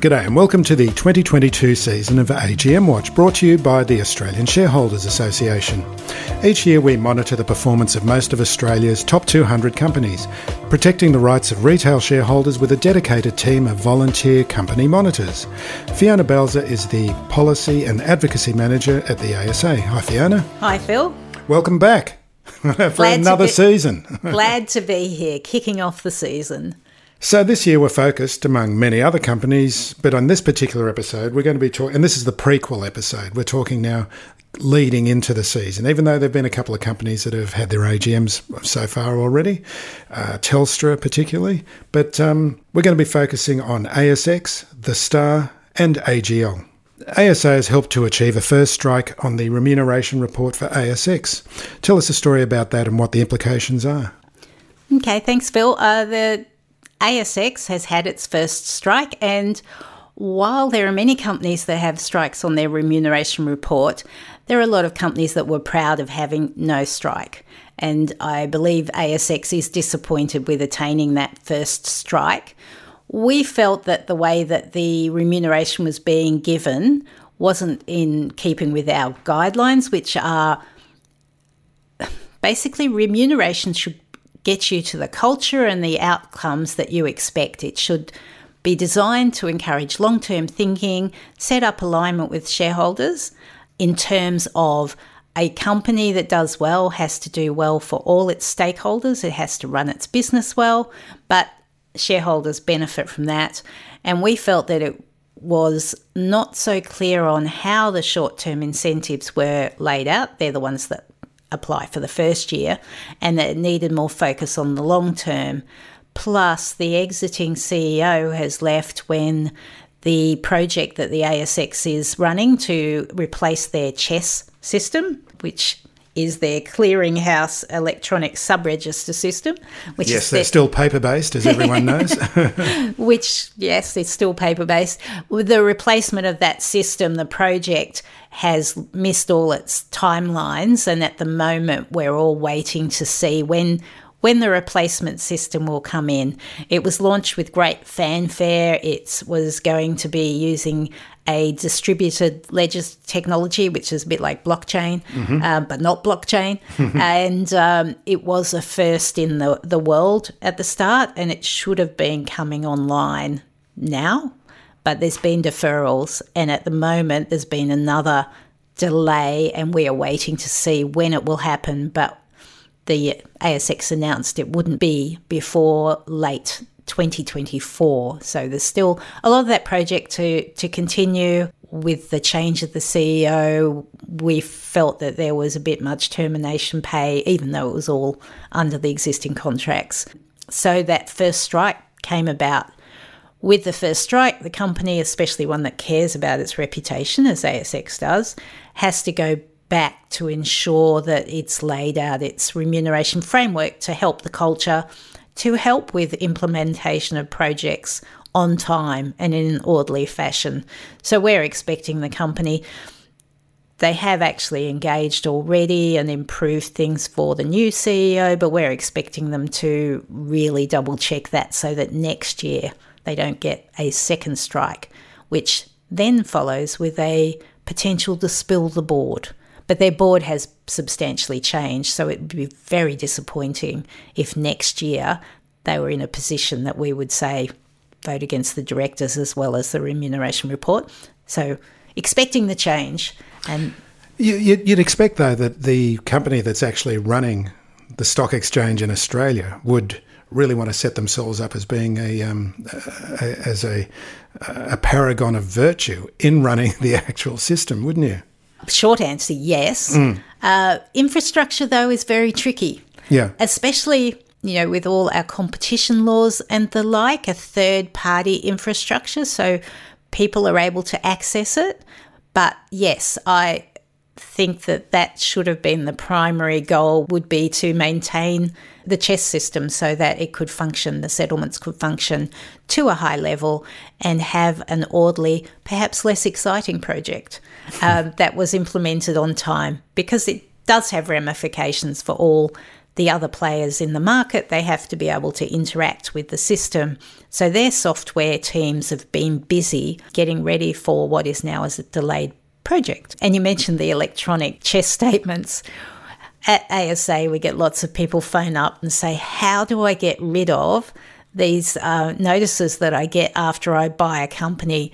G'day and welcome to the 2022 season of AGM Watch, brought to you by the Australian Shareholders Association. Each year we monitor the performance of most of Australia's top 200 companies, protecting the rights of retail shareholders with a dedicated team of volunteer company monitors. Fiona Balzer is the Policy and Advocacy Manager at the ASA. Hi Fiona. Hi Phil. Welcome back for glad another be, season. glad to be here, kicking off the season. So this year we're focused, among many other companies, but on this particular episode we're going to be talking, and this is the prequel episode. We're talking now leading into the season, even though there have been a couple of companies that have had their AGMs so far already, uh, Telstra particularly. But um, we're going to be focusing on ASX, The Star, and AGL. ASA has helped to achieve a first strike on the remuneration report for ASX. Tell us a story about that and what the implications are. Okay, thanks, Phil. Uh, the ASX has had its first strike, and while there are many companies that have strikes on their remuneration report, there are a lot of companies that were proud of having no strike. And I believe ASX is disappointed with attaining that first strike. We felt that the way that the remuneration was being given wasn't in keeping with our guidelines, which are basically remuneration should get you to the culture and the outcomes that you expect. It should be designed to encourage long term thinking, set up alignment with shareholders in terms of a company that does well has to do well for all its stakeholders, it has to run its business well, but shareholders benefit from that. And we felt that it was not so clear on how the short term incentives were laid out. They're the ones that apply for the first year, and that it needed more focus on the long term. Plus, the exiting CEO has left when the project that the ASX is running to replace their CHESS system, which is their clearinghouse electronic subregister system. Which yes, they're still paper based, as everyone knows. which, yes, it's still paper based. With the replacement of that system, the project has missed all its timelines, and at the moment, we're all waiting to see when when the replacement system will come in. It was launched with great fanfare. It was going to be using a distributed ledger technology, which is a bit like blockchain, mm-hmm. um, but not blockchain. and um, it was a first in the, the world at the start, and it should have been coming online now, but there's been deferrals. And at the moment, there's been another delay, and we are waiting to see when it will happen. But the ASX announced it wouldn't be before late 2024. So there's still a lot of that project to, to continue. With the change of the CEO, we felt that there was a bit much termination pay, even though it was all under the existing contracts. So that first strike came about. With the first strike, the company, especially one that cares about its reputation, as ASX does, has to go back to ensure that it's laid out its remuneration framework to help the culture to help with implementation of projects on time and in an orderly fashion. So we're expecting the company they have actually engaged already and improved things for the new CEO, but we're expecting them to really double check that so that next year they don't get a second strike, which then follows with a potential to spill the board. But their board has substantially changed, so it would be very disappointing if next year they were in a position that we would say vote against the directors as well as the remuneration report. So expecting the change and. You'd expect, though, that the company that's actually running the stock exchange in Australia would really want to set themselves up as being a, um, a as a, a paragon of virtue in running the actual system, wouldn't you? Short answer, yes. Mm. Uh, infrastructure, though, is very tricky. Yeah. Especially, you know, with all our competition laws and the like, a third party infrastructure. So people are able to access it. But yes, I think that that should have been the primary goal would be to maintain the CHESS system so that it could function, the settlements could function to a high level and have an orderly, perhaps less exciting project um, that was implemented on time because it does have ramifications for all the other players in the market, they have to be able to interact with the system. So their software teams have been busy getting ready for what is now as a delayed project. And you mentioned the electronic CHESS statements. At ASA, we get lots of people phone up and say, How do I get rid of these uh, notices that I get after I buy a company?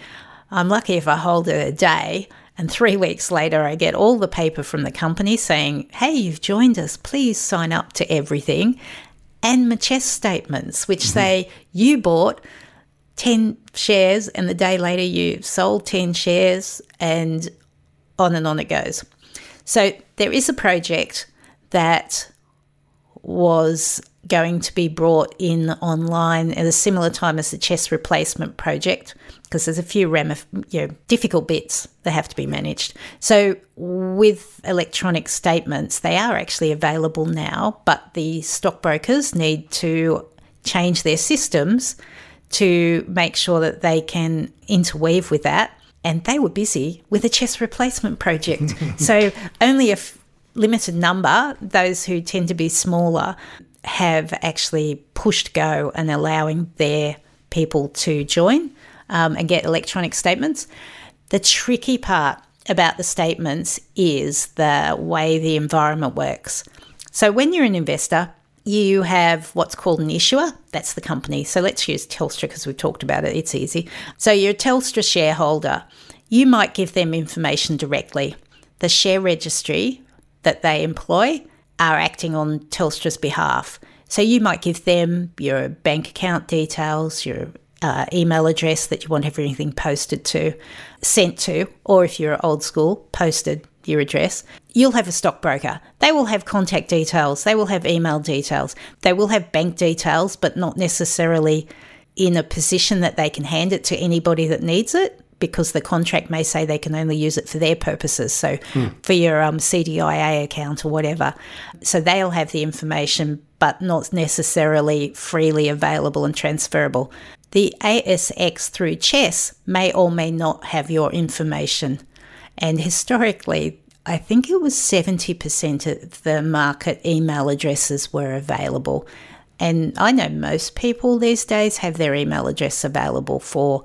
I'm lucky if I hold it a day. And three weeks later, I get all the paper from the company saying, Hey, you've joined us. Please sign up to everything. And my CHESS statements, which mm-hmm. say you bought 10 shares and the day later you sold 10 shares and on and on it goes. So there is a project that was going to be brought in online at a similar time as the CHESS replacement project because there's a few ramif- you know, difficult bits that have to be managed. So with electronic statements, they are actually available now, but the stockbrokers need to change their systems to make sure that they can interweave with that. And they were busy with a CHESS replacement project. so only a f- limited number, those who tend to be smaller, have actually pushed go and allowing their people to join um, and get electronic statements. The tricky part about the statements is the way the environment works. So when you're an investor, you have what's called an issuer. That's the company. So let's use Telstra because we've talked about it. It's easy. So you're a Telstra shareholder. You might give them information directly. The share registry that they employ are acting on Telstra's behalf. So you might give them your bank account details, your uh, email address that you want everything posted to, sent to, or if you're old school, posted your address. You'll have a stockbroker. They will have contact details, they will have email details, they will have bank details, but not necessarily in a position that they can hand it to anybody that needs it because the contract may say they can only use it for their purposes. So, hmm. for your um, CDIA account or whatever. So, they'll have the information, but not necessarily freely available and transferable. The ASX through CHESS may or may not have your information. And historically, I think it was 70% of the market email addresses were available. And I know most people these days have their email address available for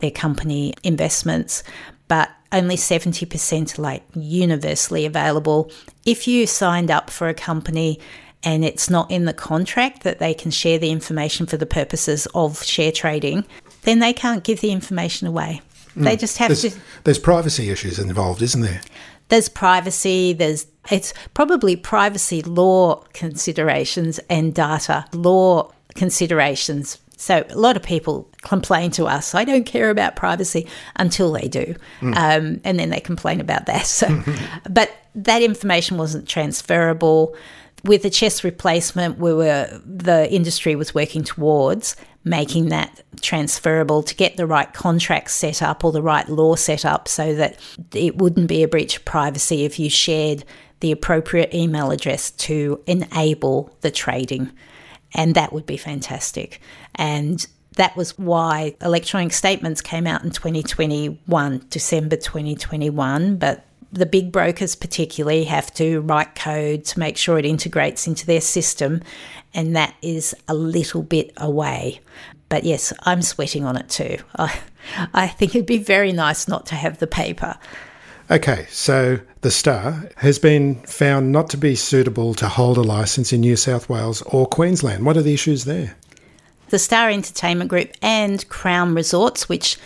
their company investments, but only 70% like universally available. If you signed up for a company and it's not in the contract that they can share the information for the purposes of share trading, then they can't give the information away. Mm. They just have there's, to. There's privacy issues involved, isn't there? There's privacy, there's it's probably privacy law considerations and data law considerations so a lot of people complain to us, I don't care about privacy until they do. Mm. Um, and then they complain about that. So, but that information wasn't transferable. With the CHESS replacement, we were the industry was working towards making that transferable to get the right contracts set up or the right law set up so that it wouldn't be a breach of privacy if you shared the appropriate email address to enable the trading. And that would be fantastic. And that was why electronic statements came out in 2021, December 2021. But the big brokers, particularly, have to write code to make sure it integrates into their system. And that is a little bit away. But yes, I'm sweating on it too. I, I think it'd be very nice not to have the paper. Okay, so the Star has been found not to be suitable to hold a license in New South Wales or Queensland. What are the issues there? The Star Entertainment Group and Crown Resorts, which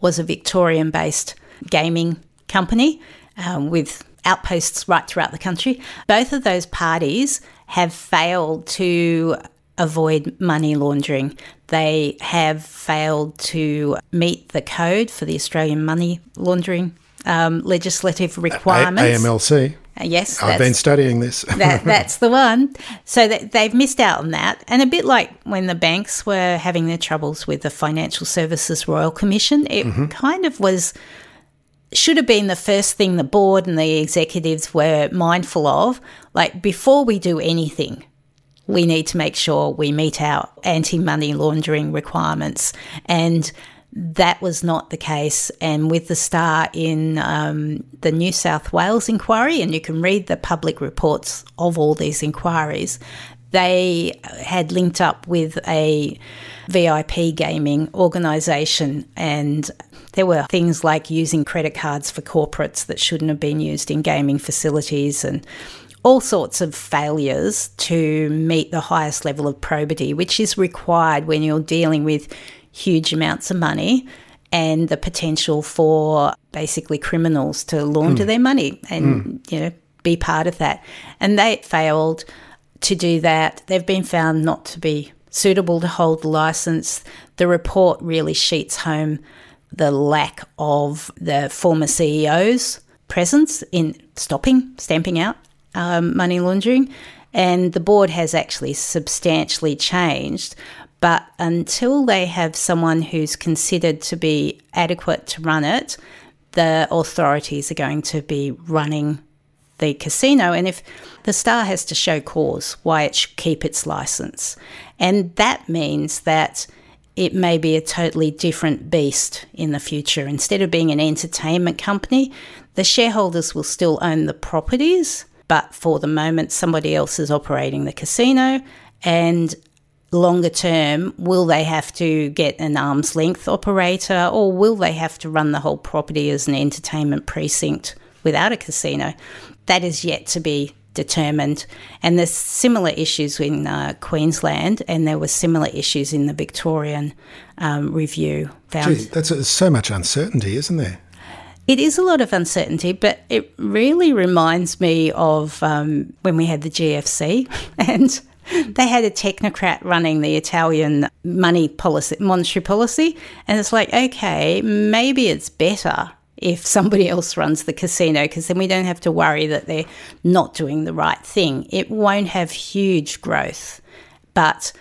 was a Victorian based gaming company um, with outposts right throughout the country, both of those parties have failed to avoid money laundering. They have failed to meet the code for the Australian money laundering um, legislative requirements. A- AMLC. Uh, yes, I've been studying this. that, that's the one. So that they've missed out on that, and a bit like when the banks were having their troubles with the Financial Services Royal Commission, it mm-hmm. kind of was should have been the first thing the board and the executives were mindful of. Like before we do anything, we need to make sure we meet our anti money laundering requirements and that was not the case. And with the star in um, the New South Wales inquiry, and you can read the public reports of all these inquiries, they had linked up with a VIP gaming organisation, and there were things like using credit cards for corporates that shouldn't have been used in gaming facilities and all sorts of failures to meet the highest level of probity, which is required when you're dealing with huge amounts of money and the potential for basically criminals to launder mm. their money and mm. you know be part of that. And they failed to do that. They've been found not to be suitable to hold the license. The report really sheets home the lack of the former CEO's presence in stopping, stamping out um, money laundering. And the board has actually substantially changed. But until they have someone who's considered to be adequate to run it, the authorities are going to be running the casino. And if the star has to show cause why it should keep its license, and that means that it may be a totally different beast in the future. Instead of being an entertainment company, the shareholders will still own the properties, but for the moment, somebody else is operating the casino. And longer term, will they have to get an arm's length operator or will they have to run the whole property as an entertainment precinct without a casino? That is yet to be determined. And there's similar issues in uh, Queensland, and there were similar issues in the Victorian um, review. Found. Gee, that's a, so much uncertainty, isn't there? It is a lot of uncertainty, but it really reminds me of um, when we had the GFC and they had a technocrat running the Italian money policy, monetary policy, and it's like, okay, maybe it's better if somebody else runs the casino because then we don't have to worry that they're not doing the right thing. It won't have huge growth, but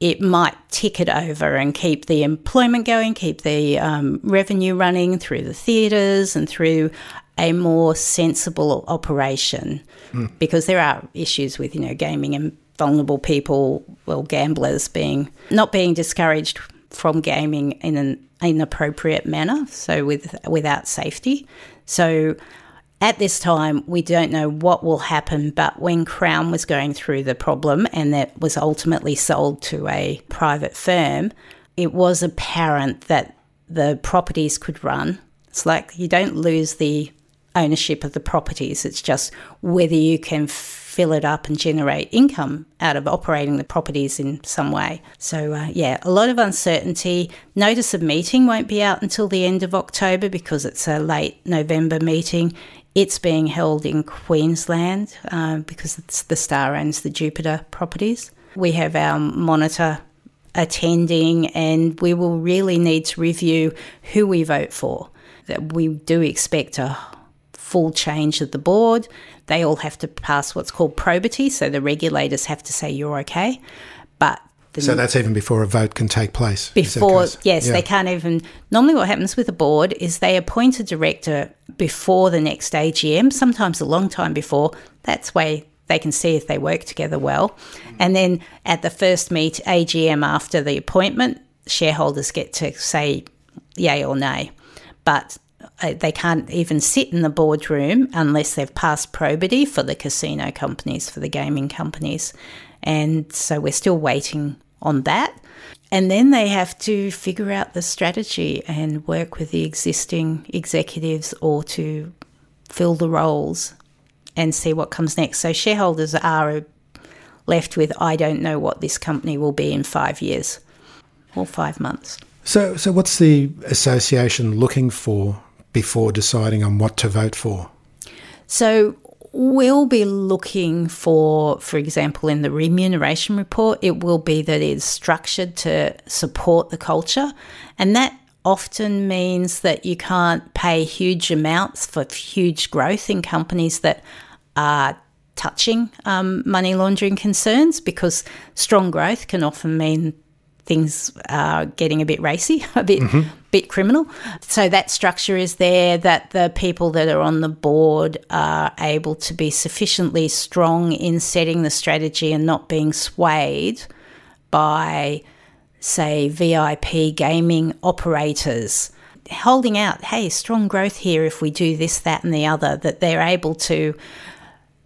it might tick it over and keep the employment going, keep the um, revenue running through the theatres and through a more sensible operation mm. because there are issues with you know gaming and vulnerable people well gamblers being not being discouraged from gaming in an inappropriate manner, so with without safety. So at this time, we don't know what will happen, but when Crown was going through the problem and that was ultimately sold to a private firm, it was apparent that the properties could run. It's like you don't lose the ownership of the properties, it's just whether you can fill it up and generate income out of operating the properties in some way. So, uh, yeah, a lot of uncertainty. Notice of meeting won't be out until the end of October because it's a late November meeting. It's being held in Queensland uh, because the Star owns the Jupiter properties. We have our monitor attending, and we will really need to review who we vote for. That we do expect a full change of the board. They all have to pass what's called probity, so the regulators have to say you're okay. But so that's even before a vote can take place. Before, yes, yeah. they can't even. Normally, what happens with a board is they appoint a director before the next AGM, sometimes a long time before. That's way they can see if they work together well. And then at the first meet AGM after the appointment, shareholders get to say yay or nay. But Uh, they can't even sit in the boardroom unless they've passed probity for the casino companies, for the gaming companies. And so we're still waiting on that. And then they have to figure out the strategy and work with the existing executives or to fill the roles and see what comes next. So shareholders are left with I don't know what this company will be in five years or five months. So, so what's the association looking for before deciding on what to vote for? So we'll be looking for, for example, in the remuneration report, it will be that it's structured to support the culture. And that often means that you can't pay huge amounts for huge growth in companies that are touching um, money laundering concerns because strong growth can often mean things are getting a bit racy, a bit mm-hmm. bit criminal. So that structure is there that the people that are on the board are able to be sufficiently strong in setting the strategy and not being swayed by say, VIP gaming operators, holding out, hey, strong growth here if we do this, that, and the other, that they're able to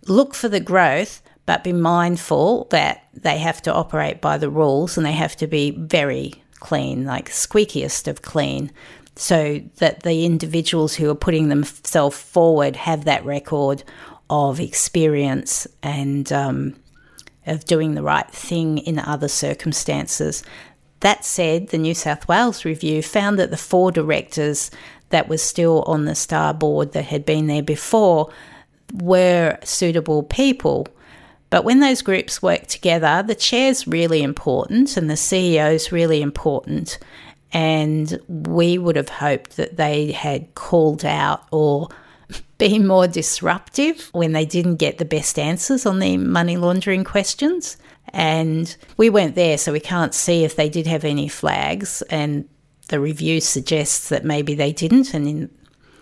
look for the growth, but be mindful that they have to operate by the rules and they have to be very clean, like squeakiest of clean, so that the individuals who are putting themselves forward have that record of experience and um, of doing the right thing in other circumstances. That said, the New South Wales review found that the four directors that were still on the star board that had been there before were suitable people. But when those groups work together, the chair's really important and the CEO's really important. And we would have hoped that they had called out or been more disruptive when they didn't get the best answers on the money laundering questions. And we weren't there, so we can't see if they did have any flags. And the review suggests that maybe they didn't. And in,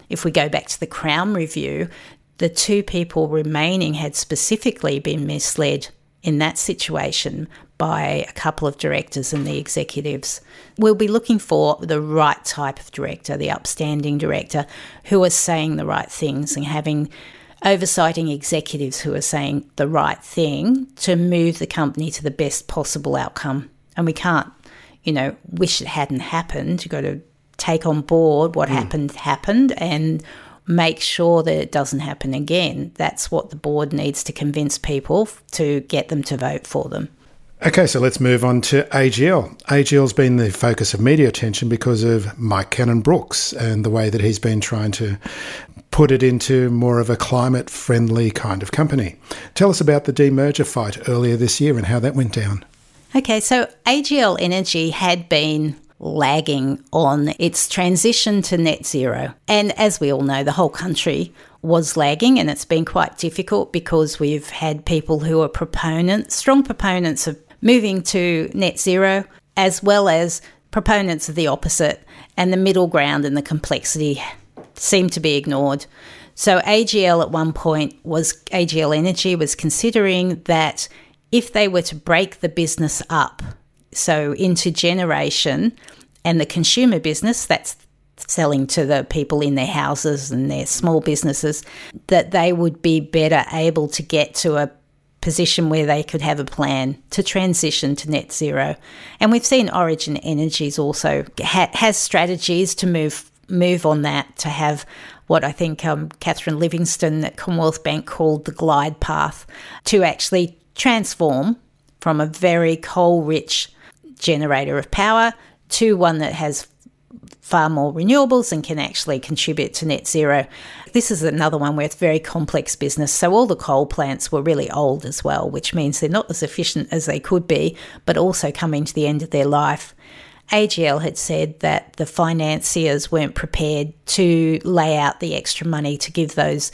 if we go back to the Crown review, the two people remaining had specifically been misled in that situation by a couple of directors and the executives. We'll be looking for the right type of director, the upstanding director, who are saying the right things and having oversighting executives who are saying the right thing to move the company to the best possible outcome. And we can't, you know, wish it hadn't happened. You've got to take on board what mm. happened, happened, and make sure that it doesn't happen again. That's what the board needs to convince people to get them to vote for them. Okay, so let's move on to AGL. AGL's been the focus of media attention because of Mike Cannon Brookes and the way that he's been trying to put it into more of a climate friendly kind of company. Tell us about the demerger fight earlier this year and how that went down. Okay, so AGL Energy had been lagging on its transition to net zero. And as we all know, the whole country was lagging, and it's been quite difficult because we've had people who are proponents, strong proponents of moving to net zero, as well as proponents of the opposite, and the middle ground and the complexity seemed to be ignored. So AGL at one point was AGL Energy was considering that if they were to break the business up, so into generation and the consumer business, that's selling to the people in their houses and their small businesses, that they would be better able to get to a position where they could have a plan to transition to net zero. And we've seen Origin Energies also ha- has strategies to move move on that to have what I think um, Catherine Livingstone at Commonwealth Bank called the glide path to actually transform from a very coal rich generator of power to one that has far more renewables and can actually contribute to net zero. This is another one where it's very complex business. So all the coal plants were really old as well, which means they're not as efficient as they could be, but also coming to the end of their life. AGL had said that the financiers weren't prepared to lay out the extra money to give those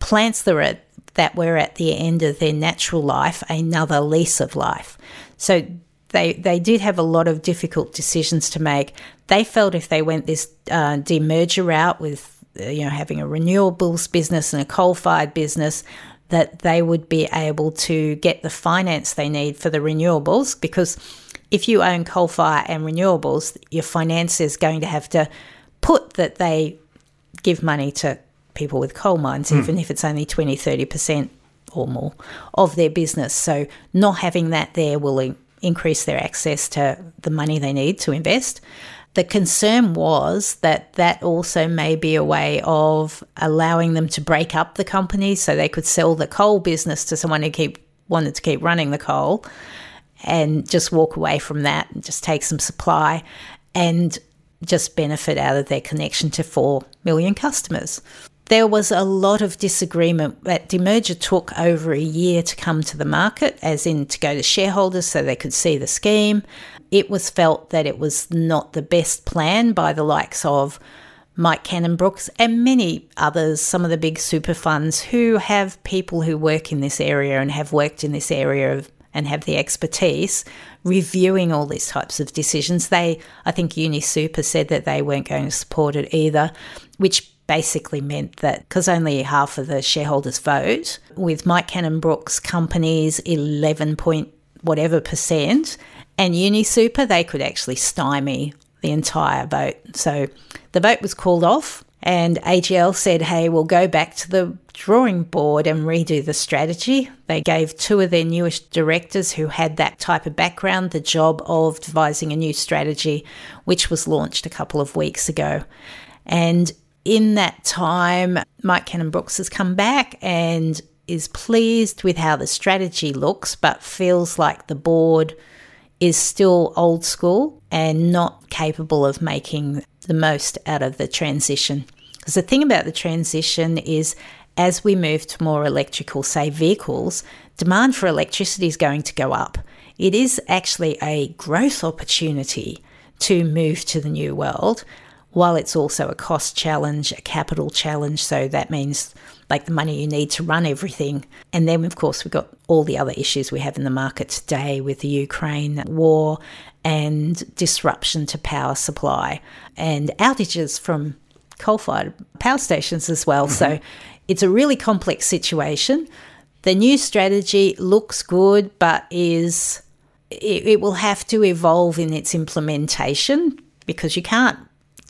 plants that were at, that were at the end of their natural life another lease of life. So they they did have a lot of difficult decisions to make. They felt if they went this uh, demerger route with uh, you know having a renewables business and a coal fired business, that they would be able to get the finance they need for the renewables because if you own coal fire and renewables, your financier is going to have to put that they give money to people with coal mines, mm. even if it's only 20, 30% or more of their business. So not having that there will increase their access to the money they need to invest. The concern was that that also may be a way of allowing them to break up the company so they could sell the coal business to someone who keep wanted to keep running the coal and just walk away from that and just take some supply and just benefit out of their connection to 4 million customers. There was a lot of disagreement. That demerger took over a year to come to the market, as in to go to shareholders so they could see the scheme. It was felt that it was not the best plan by the likes of Mike Cannon Brookes and many others, some of the big super funds who have people who work in this area and have worked in this area of and have the expertise reviewing all these types of decisions. They, I think UniSuper said that they weren't going to support it either, which basically meant that because only half of the shareholders vote, with Mike Cannon Brookes's companies 11 point whatever percent, and UniSuper, they could actually stymie the entire vote. So the vote was called off, and AGL said, hey, we'll go back to the drawing board and redo the strategy. They gave two of their newest directors who had that type of background the job of devising a new strategy, which was launched a couple of weeks ago. And in that time, Mike Cannon Brookes has come back and is pleased with how the strategy looks, but feels like the board is still old school and not capable of making the most out of the transition. Because the thing about the transition is, as we move to more electrical, say, vehicles, demand for electricity is going to go up. It is actually a growth opportunity to move to the new world, while it's also a cost challenge, a capital challenge. So that means like the money you need to run everything. And then, of course, we've got all the other issues we have in the market today with the Ukraine war and disruption to power supply and outages from coal fired power stations as well. Mm-hmm. So it's a really complex situation. The new strategy looks good, but is it, it will have to evolve in its implementation because you can't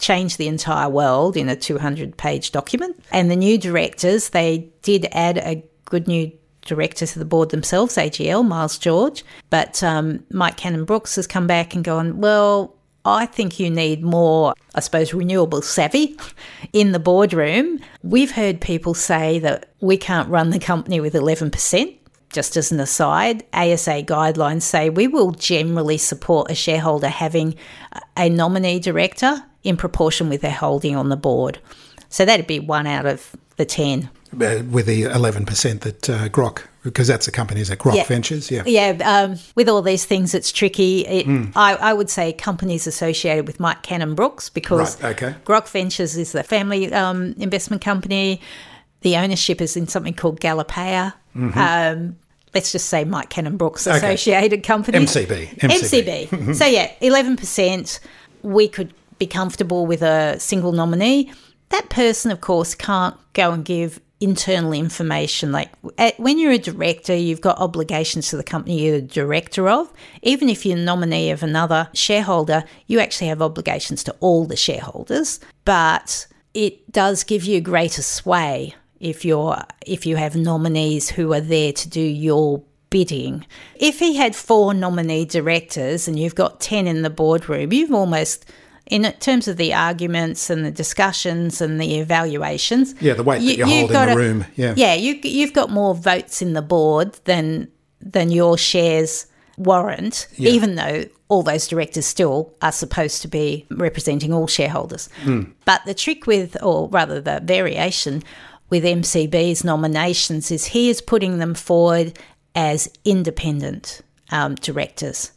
change the entire world in a 200 page document. And the new directors, they did add a good new director to the board themselves, AGL, Miles George. But um, Mike Cannon Brookes has come back and gone, well, I think you need more, I suppose, renewable savvy in the boardroom. We've heard people say that we can't run the company with 11%. Just as an aside, ASA guidelines say we will generally support a shareholder having a nominee director in proportion with their holding on the board. So that'd be one out of the 10. Uh, with the 11% that uh, Grok, because that's the company, is it Grok yeah. Ventures? Yeah. Yeah. Um, with all these things, it's tricky. It, mm. I, I, would say companies associated with Mike Cannon Brookes because right, okay. Grok Ventures is the family um, investment company. The ownership is in something called Galipea. Mm-hmm. Um, let's just say Mike Cannon Brooks Associated okay. Company. MCB. MCB. MCB. so, yeah, 11%. We could be comfortable with a single nominee. That person, of course, can't go and give internal information. Like when you're a director, you've got obligations to the company you're the director of. Even if you're a nominee of another shareholder, you actually have obligations to all the shareholders. But it does give you greater sway if you're if you have nominees who are there to do your bidding. If he had four nominee directors and you've got 10 in the boardroom, you've almost in terms of the arguments and the discussions and the evaluations. Yeah, the weight you, that you hold in the a, room. Yeah, yeah, you, you've got more votes in the board than than your shares warrant, yeah. even though all those directors still are supposed to be representing all shareholders. Mm. But the trick with, or rather the variation with MCB's nominations, is he is putting them forward as independent um, directors.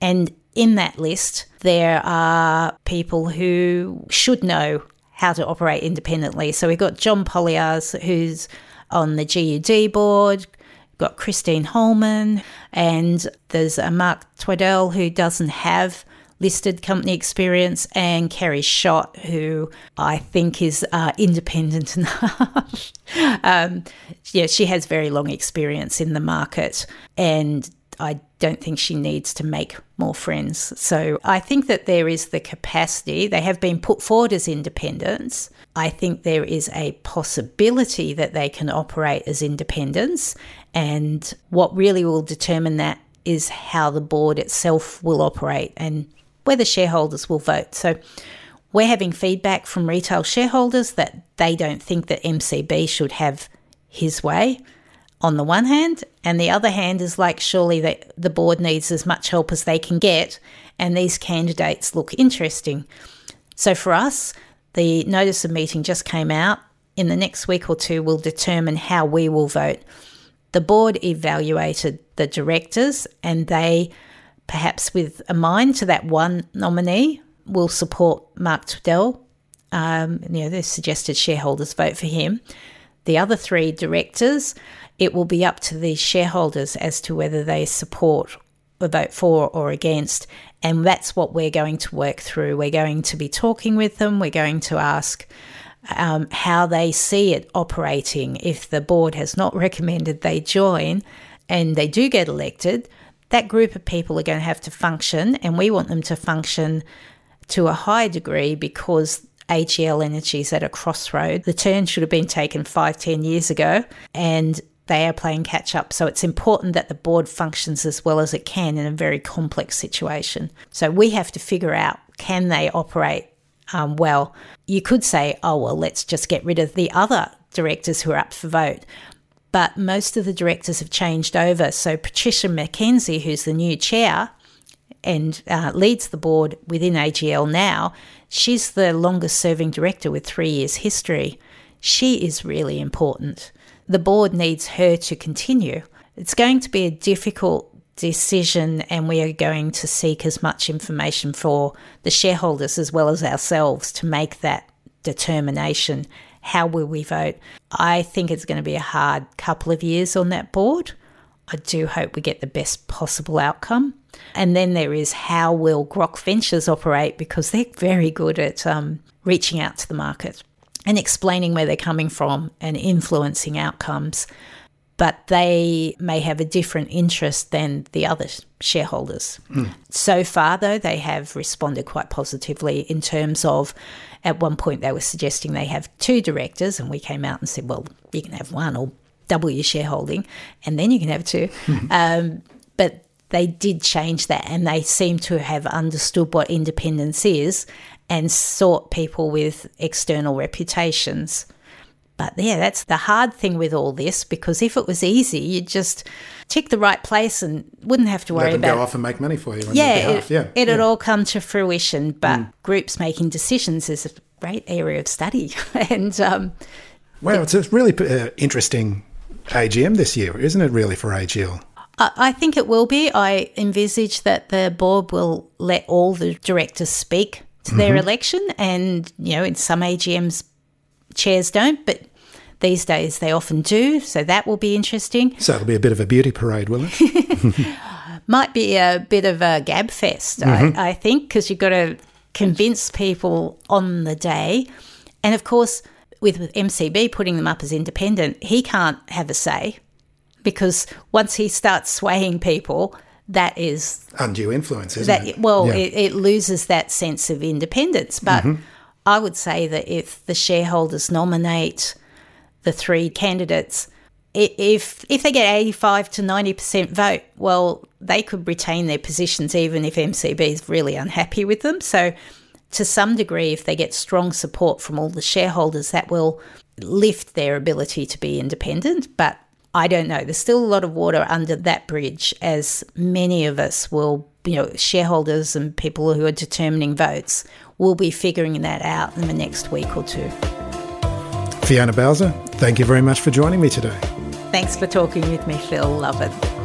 And in that list, there are people who should know how to operate independently. So we've got John Pollaers, who's on the GUD board, got Christine Holman, and there's a Mark Twidell who doesn't have listed company experience, and Kerry Schott, who I think is uh, independent enough. um, yeah, she has very long experience in the market, and I don't think she needs to make more friends. So I think that there is the capacity. They have been put forward as independents. I think there is a possibility that they can operate as independents. And what really will determine that is how the board itself will operate and whether shareholders will vote. So we're having feedback from retail shareholders that they don't think that MCB should have his way on the one hand, and the other hand is like surely the board needs as much help as they can get, and these candidates look interesting. So for us, the notice of meeting just came out. In the next week or two, we'll determine how we will vote. The board evaluated the directors, and they, perhaps with a mind to that one nominee, will support Mark Twidell. Um, you know, they suggested shareholders vote for him. The other three directors it will be up to the shareholders as to whether they support a vote for or against. And that's what we're going to work through. We're going to be talking with them. We're going to ask um, how they see it operating. If the board has not recommended they join and they do get elected, that group of people are going to have to function, and we want them to function to a high degree because AGL Energy is at a crossroad. The turn should have been taken five, ten years ago, and they are playing catch up. So it's important that the board functions as well as it can in a very complex situation. So we have to figure out can they operate um, well? You could say, oh, well, let's just get rid of the other directors who are up for vote. But most of the directors have changed over. So Patricia McKenzie, who's the new chair and uh, leads the board within AGL now, she's the longest serving director with three years' history. She is really important the board needs her to continue. It's going to be a difficult decision, and we are going to seek as much information for the shareholders as well as ourselves to make that determination. How will we vote? I think it's going to be a hard couple of years on that board. I do hope we get the best possible outcome. And then there is how will Grok Ventures operate because they're very good at um, reaching out to the market and explaining where they're coming from and influencing outcomes. But they may have a different interest than the other shareholders. Mm. So far, though, they have responded quite positively in terms of at one point they were suggesting they have two directors, and we came out and said, well, you can have one or double your shareholding, and then you can have 2 um, but they did change that and they seem to have understood what independence is and sought people with external reputations. But yeah, that's the hard thing with all this because if it was easy, you'd just tick the right place and wouldn't have to worry Let them about go off and make money for you. yeah, it, yeah, it'd yeah. all come to fruition. But mm. groups making decisions is a great area of study, and um, well, it's a really uh, interesting AGM this year, isn't it? Really for AGL. I think it will be. I envisage that the board will let all the directors speak to their mm-hmm. election. And, you know, in some AGMs, chairs don't, but these days they often do. So that will be interesting. So it'll be a bit of a beauty parade, will it? Might be a bit of a gab fest, mm-hmm. I, I think, because you've got to convince people on the day. And of course, with, with MCB putting them up as independent, he can't have a say because once he starts swaying people, that is undue influence, isn't that, it? Well, yeah. it, it, loses that sense of independence. But mm-hmm. I would say that if the shareholders nominate the three candidates, if if they get eighty five to ninety percent vote, well, they could retain their positions even if MCB is really unhappy with them. So, to some degree, if they get strong support from all the shareholders, that will lift their ability to be independent. But I don't know. There's still a lot of water under that bridge, as many of us will, you know, shareholders and people who are determining votes will be figuring that out in the next week or two. Fiona Balzer, thank you very much for joining me today. Thanks for talking with me, Phil. Love it.